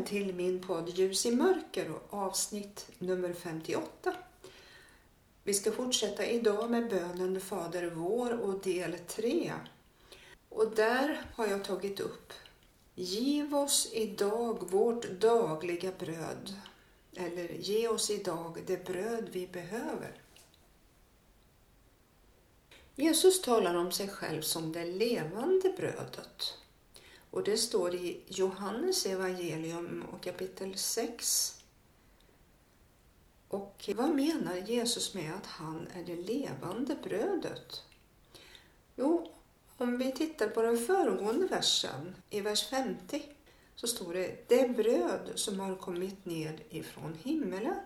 Välkommen till min podd Ljus i mörker och avsnitt nummer 58. Vi ska fortsätta idag med bönen Fader vår och del 3. Och där har jag tagit upp Giv oss idag vårt dagliga bröd. Eller ge oss idag det bröd vi behöver. Jesus talar om sig själv som det levande brödet. Och det står i Johannes evangelium och kapitel 6. Och vad menar Jesus med att han är det levande brödet? Jo, om vi tittar på den föregående versen, i vers 50, så står det det bröd som har kommit ned ifrån himmelen.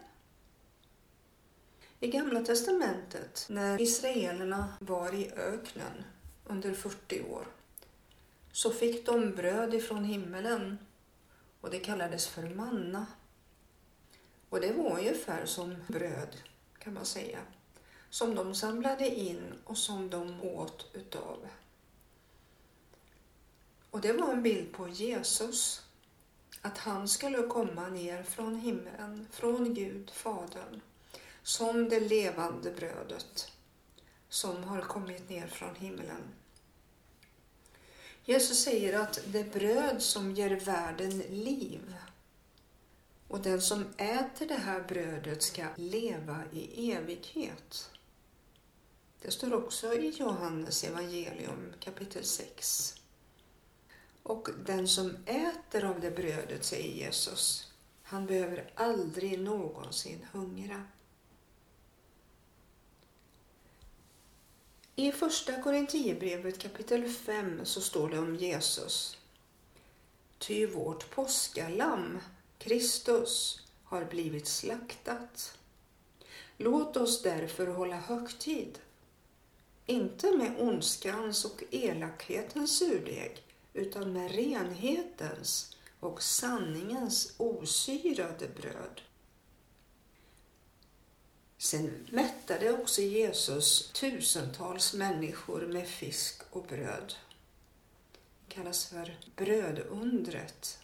I Gamla testamentet, när israelerna var i öknen under 40 år, så fick de bröd ifrån himmelen och det kallades för manna. Och det var ungefär som bröd kan man säga, som de samlade in och som de åt utav. Och det var en bild på Jesus, att han skulle komma ner från himlen, från Gud, Fadern, som det levande brödet som har kommit ner från himlen Jesus säger att det bröd som ger världen liv och den som äter det här brödet ska leva i evighet. Det står också i Johannes evangelium kapitel 6. Och den som äter av det brödet, säger Jesus, han behöver aldrig någonsin hungra. I första Korinthierbrevet kapitel 5 så står det om Jesus. Ty vårt påskalamm, Kristus, har blivit slaktat. Låt oss därför hålla högtid. Inte med ondskans och elakhetens surdeg, utan med renhetens och sanningens osyrade bröd. Sen mättade också Jesus tusentals människor med fisk och bröd. Det kallas för brödundret.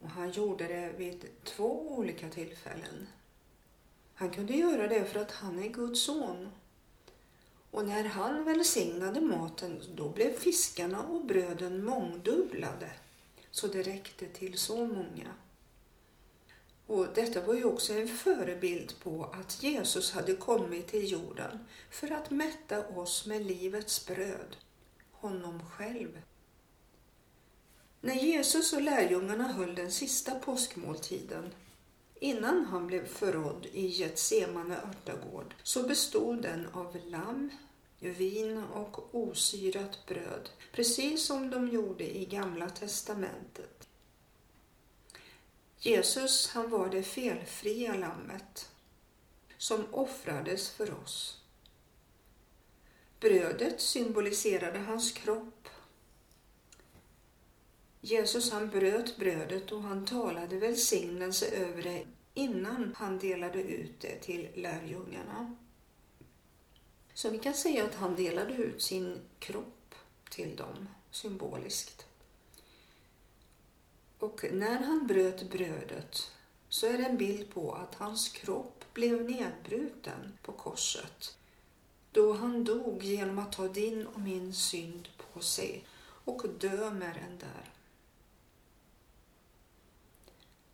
Och han gjorde det vid två olika tillfällen. Han kunde göra det för att han är Guds son. Och när han välsignade maten, då blev fiskarna och bröden mångdubblade, så det räckte till så många. Och detta var ju också en förebild på att Jesus hade kommit till jorden för att mätta oss med livets bröd, honom själv. När Jesus och lärjungarna höll den sista påskmåltiden innan han blev förrådd i Getsemane örtagård så bestod den av lamm, vin och osyrat bröd, precis som de gjorde i Gamla testamentet. Jesus, han var det felfria lammet som offrades för oss. Brödet symboliserade hans kropp. Jesus han bröt brödet och han talade välsignelse över det innan han delade ut det till lärjungarna. Så vi kan säga att han delade ut sin kropp till dem symboliskt. Och när han bröt brödet så är det en bild på att hans kropp blev nedbruten på korset då han dog genom att ta din och min synd på sig och dö med den där.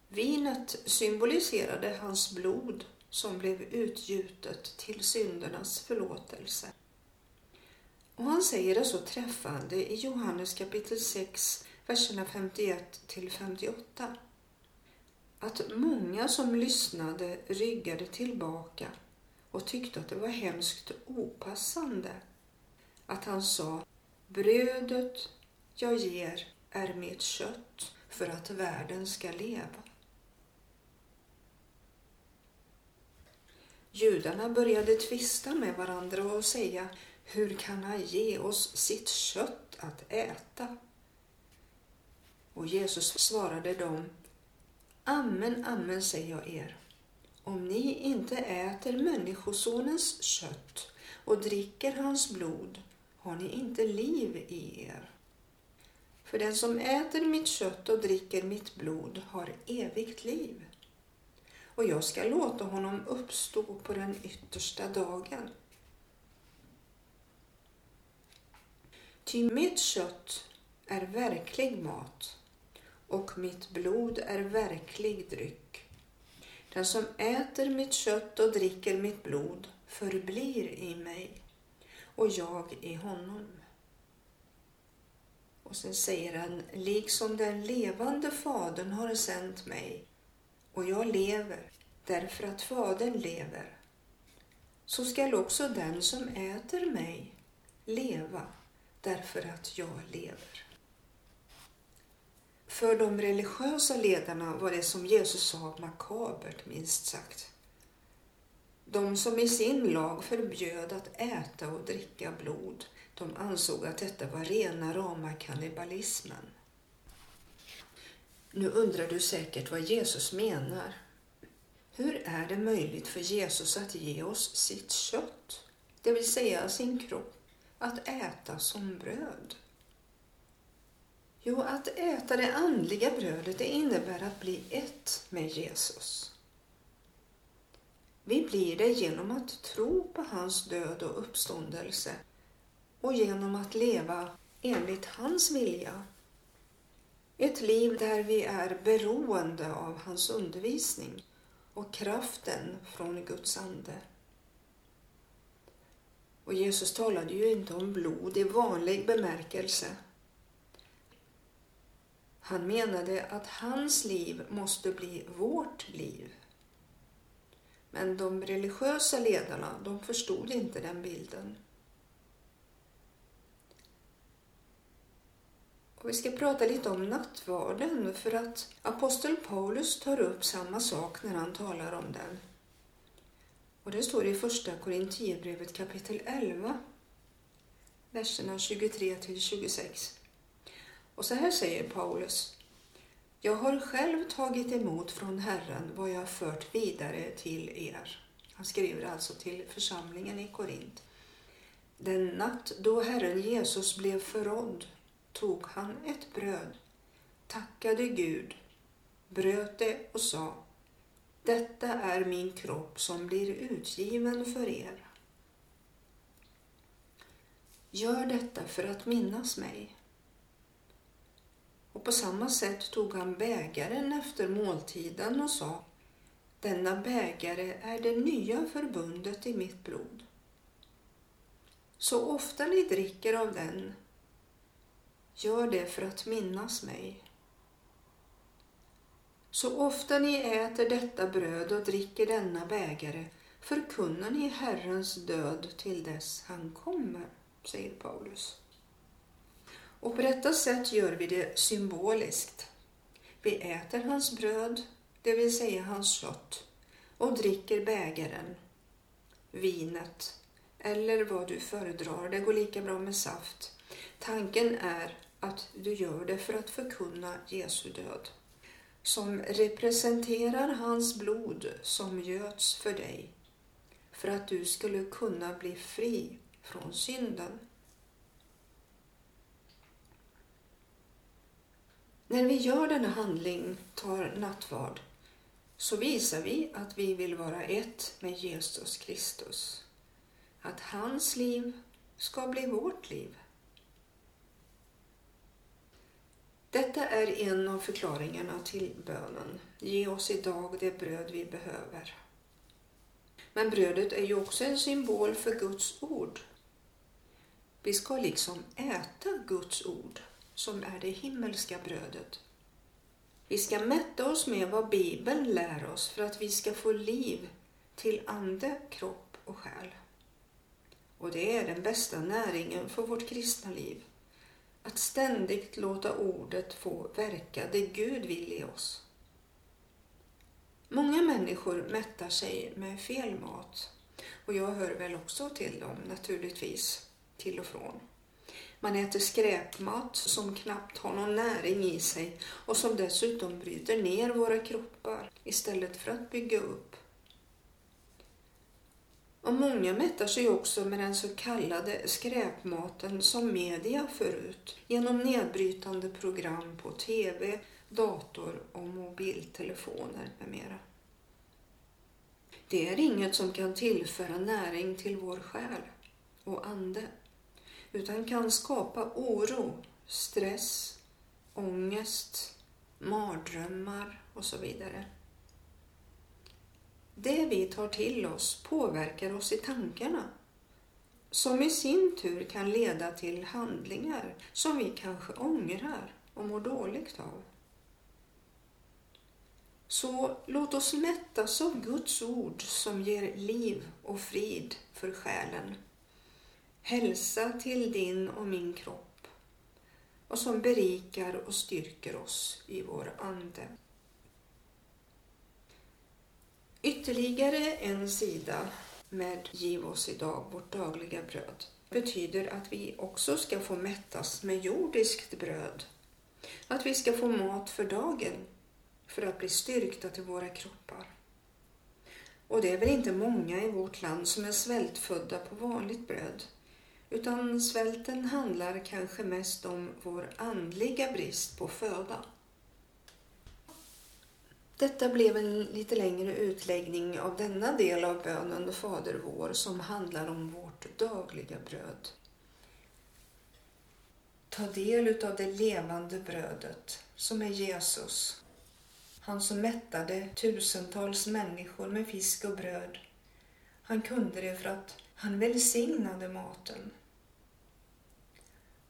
Vinet symboliserade hans blod som blev utgjutet till syndernas förlåtelse. Och han säger det så träffande i Johannes kapitel 6, verserna 51 till 58. Att många som lyssnade ryggade tillbaka och tyckte att det var hemskt opassande att han sa Brödet jag ger är mitt kött för att världen ska leva. Judarna började tvista med varandra och säga Hur kan han ge oss sitt kött att äta? Och Jesus svarade dem, Amen, amen säger jag er. Om ni inte äter Människosonens kött och dricker hans blod har ni inte liv i er. För den som äter mitt kött och dricker mitt blod har evigt liv. Och jag ska låta honom uppstå på den yttersta dagen. Ty mitt kött är verklig mat och mitt blod är verklig dryck. Den som äter mitt kött och dricker mitt blod förblir i mig och jag i honom. Och sen säger han, liksom den levande fadern har sänt mig och jag lever därför att fadern lever, så skall också den som äter mig leva därför att jag lever. För de religiösa ledarna var det som Jesus sa makabert, minst sagt. De som i sin lag förbjöd att äta och dricka blod, de ansåg att detta var rena rama kannibalismen. Nu undrar du säkert vad Jesus menar. Hur är det möjligt för Jesus att ge oss sitt kött, det vill säga sin kropp, att äta som bröd? Jo, att äta det andliga brödet det innebär att bli ett med Jesus. Vi blir det genom att tro på hans död och uppståndelse och genom att leva enligt hans vilja. Ett liv där vi är beroende av hans undervisning och kraften från Guds ande. Och Jesus talade ju inte om blod i vanlig bemärkelse han menade att hans liv måste bli vårt liv. Men de religiösa ledarna, de förstod inte den bilden. Och vi ska prata lite om nattvarden för att aposteln Paulus tar upp samma sak när han talar om den. Och det står i första Korintierbrevet kapitel 11, verserna 23 till 26. Och så här säger Paulus. Jag har själv tagit emot från Herren vad jag fört vidare till er. Han skriver alltså till församlingen i Korint. Den natt då Herren Jesus blev förrådd tog han ett bröd, tackade Gud, bröt det och sa Detta är min kropp som blir utgiven för er. Gör detta för att minnas mig. Och på samma sätt tog han bägaren efter måltiden och sa Denna bägare är det nya förbundet i mitt blod. Så ofta ni dricker av den, gör det för att minnas mig. Så ofta ni äter detta bröd och dricker denna bägare förkunnar ni Herrens död till dess han kommer, säger Paulus. Och på detta sätt gör vi det symboliskt. Vi äter hans bröd, det vill säga hans kött, och dricker bägaren, vinet eller vad du föredrar. Det går lika bra med saft. Tanken är att du gör det för att förkunna Jesu död som representerar hans blod som göts för dig för att du skulle kunna bli fri från synden. När vi gör denna handling, tar nattvard, så visar vi att vi vill vara ett med Jesus Kristus. Att hans liv ska bli vårt liv. Detta är en av förklaringarna till bönen. Ge oss idag det bröd vi behöver. Men brödet är ju också en symbol för Guds ord. Vi ska liksom äta Guds ord som är det himmelska brödet. Vi ska mätta oss med vad Bibeln lär oss för att vi ska få liv till ande, kropp och själ. Och det är den bästa näringen för vårt kristna liv. Att ständigt låta ordet få verka det Gud vill i oss. Många människor mättar sig med fel mat och jag hör väl också till dem naturligtvis, till och från. Man äter skräpmat som knappt har någon näring i sig och som dessutom bryter ner våra kroppar istället för att bygga upp. Och många mättar sig också med den så kallade skräpmaten som media förut genom nedbrytande program på tv, dator och mobiltelefoner med mera. Det är inget som kan tillföra näring till vår själ och ande utan kan skapa oro, stress, ångest, mardrömmar och så vidare. Det vi tar till oss påverkar oss i tankarna som i sin tur kan leda till handlingar som vi kanske ångrar och mår dåligt av. Så låt oss mättas av Guds ord som ger liv och frid för själen. Hälsa till din och min kropp och som berikar och styrker oss i vår ande. Ytterligare en sida med Giv oss idag vårt dagliga bröd betyder att vi också ska få mättas med jordiskt bröd. Att vi ska få mat för dagen för att bli styrkta till våra kroppar. Och det är väl inte många i vårt land som är svältfödda på vanligt bröd. Utan svälten handlar kanske mest om vår andliga brist på föda. Detta blev en lite längre utläggning av denna del av bönen Fader vår som handlar om vårt dagliga bröd. Ta del av det levande brödet som är Jesus. Han som mättade tusentals människor med fisk och bröd. Han kunde det för att han välsignade maten.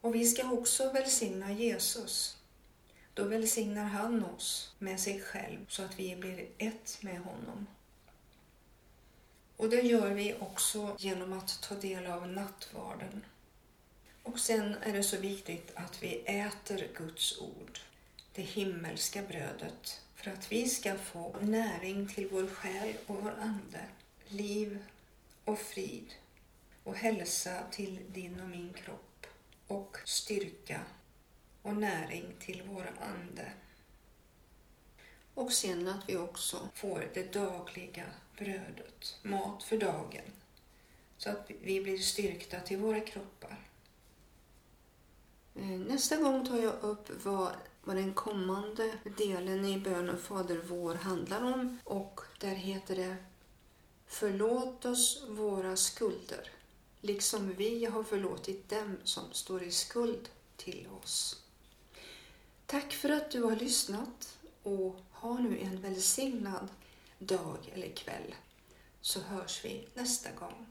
Och vi ska också välsigna Jesus då välsignar han oss med sig själv så att vi blir ett med honom. Och det gör vi också genom att ta del av nattvarden. Och sen är det så viktigt att vi äter Guds ord, det himmelska brödet, för att vi ska få näring till vår själ och vår ande, liv och frid och hälsa till din och min kropp och styrka och näring till vår ande. Och sen att vi också får det dagliga brödet, mat för dagen, så att vi blir styrkta till våra kroppar. Eh, nästa gång tar jag upp vad, vad den kommande delen i bönen Fader vår handlar om och där heter det Förlåt oss våra skulder, liksom vi har förlåtit dem som står i skuld till oss. Tack för att du har lyssnat och ha nu en välsignad dag eller kväll så hörs vi nästa gång.